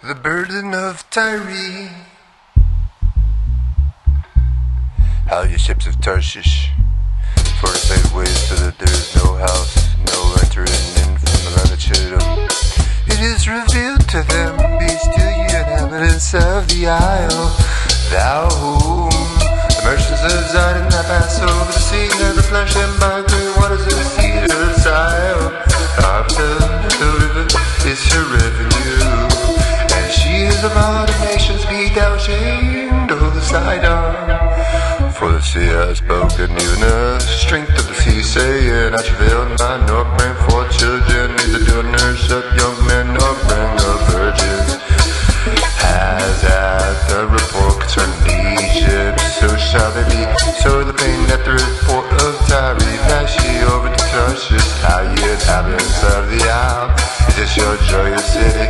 The burden of Tyre. How your ships of Tarshish, fortified ways so that there is no house, no entering in from the land of Chittim. It is revealed to them, be still ye inhabitants of the isle, thou whom the merchants of Zidon have passed over the sea, have replenished them by the waters of the sea of. Ashamed, O Zidon. For the sea has spoken, even the strength of the sea, saying, I travail not, nor bring forth children, neither do nurse up young men, nor bring up virgins. As at the report concerning Egypt, so shall it be. So the pain at the report of Tyre, ye over to Tarshish, how ye inhabitants of the isle. Is this your joyous city,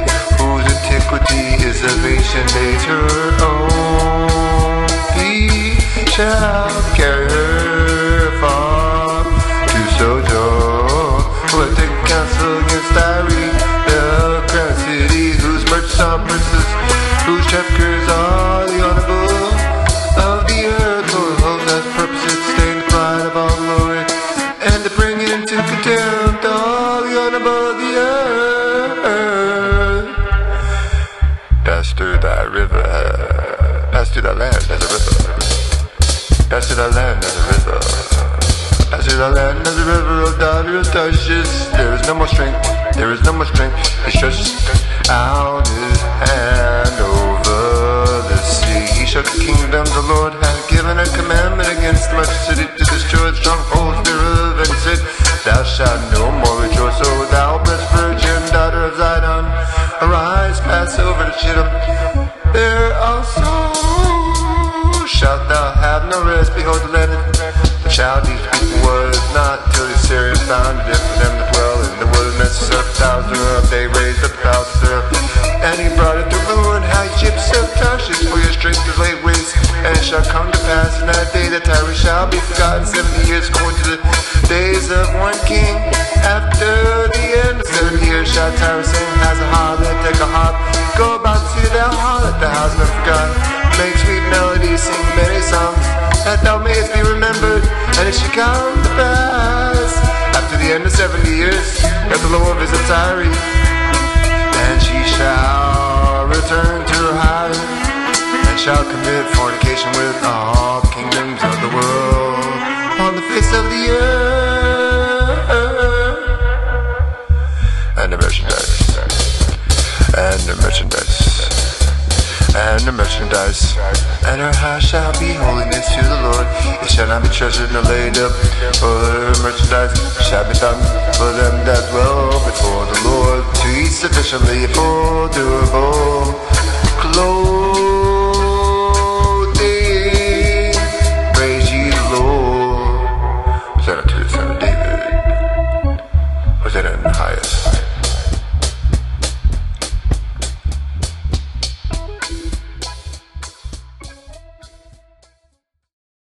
Thy river, pass through thy land as a river. Pass through thy land as a river. Pass through thy land as a river, of Tarshish. Oh, there is no more strength, there is no more strength. He stretches out his hand over the sea. He shut the kingdoms, the Lord hath given a commandment against much city to destroy the strongholds thereof. And said, Thou shalt no more rejoice, O thou blessed virgin, daughter of Zidon. Arise, pass over to Chittim. No rest. Behold, the land of the people was not till the Assyrians found it for them to dwell in the wilderness. Up thousands thereof, they raised up thousands thereof. And he brought it to Lord, high ships of Tarshish, for your strength is laid waste. And it shall come to pass in that day that Tyre shall be forgotten seventy years, according to the days of one king. After the end of seventy years shall Tyre sing, as a harlot, take a harp, go about to thou harlot, the house of God. Make sweet melodies, sing many songs, that thou mayest be remembered, and it shall come to pass. After the end of seventy years, that the Lord visit Tyre, and she shall return to her house, and shall commit fornication with all the kingdoms of the world on the face of the earth. And the merchandise, and the merchandise and the merchandise. And her house shall be holiness to the Lord. It shall not be treasured nor laid up, for her merchandise shall be done for them that dwell before the Lord to eat sufficiently for durable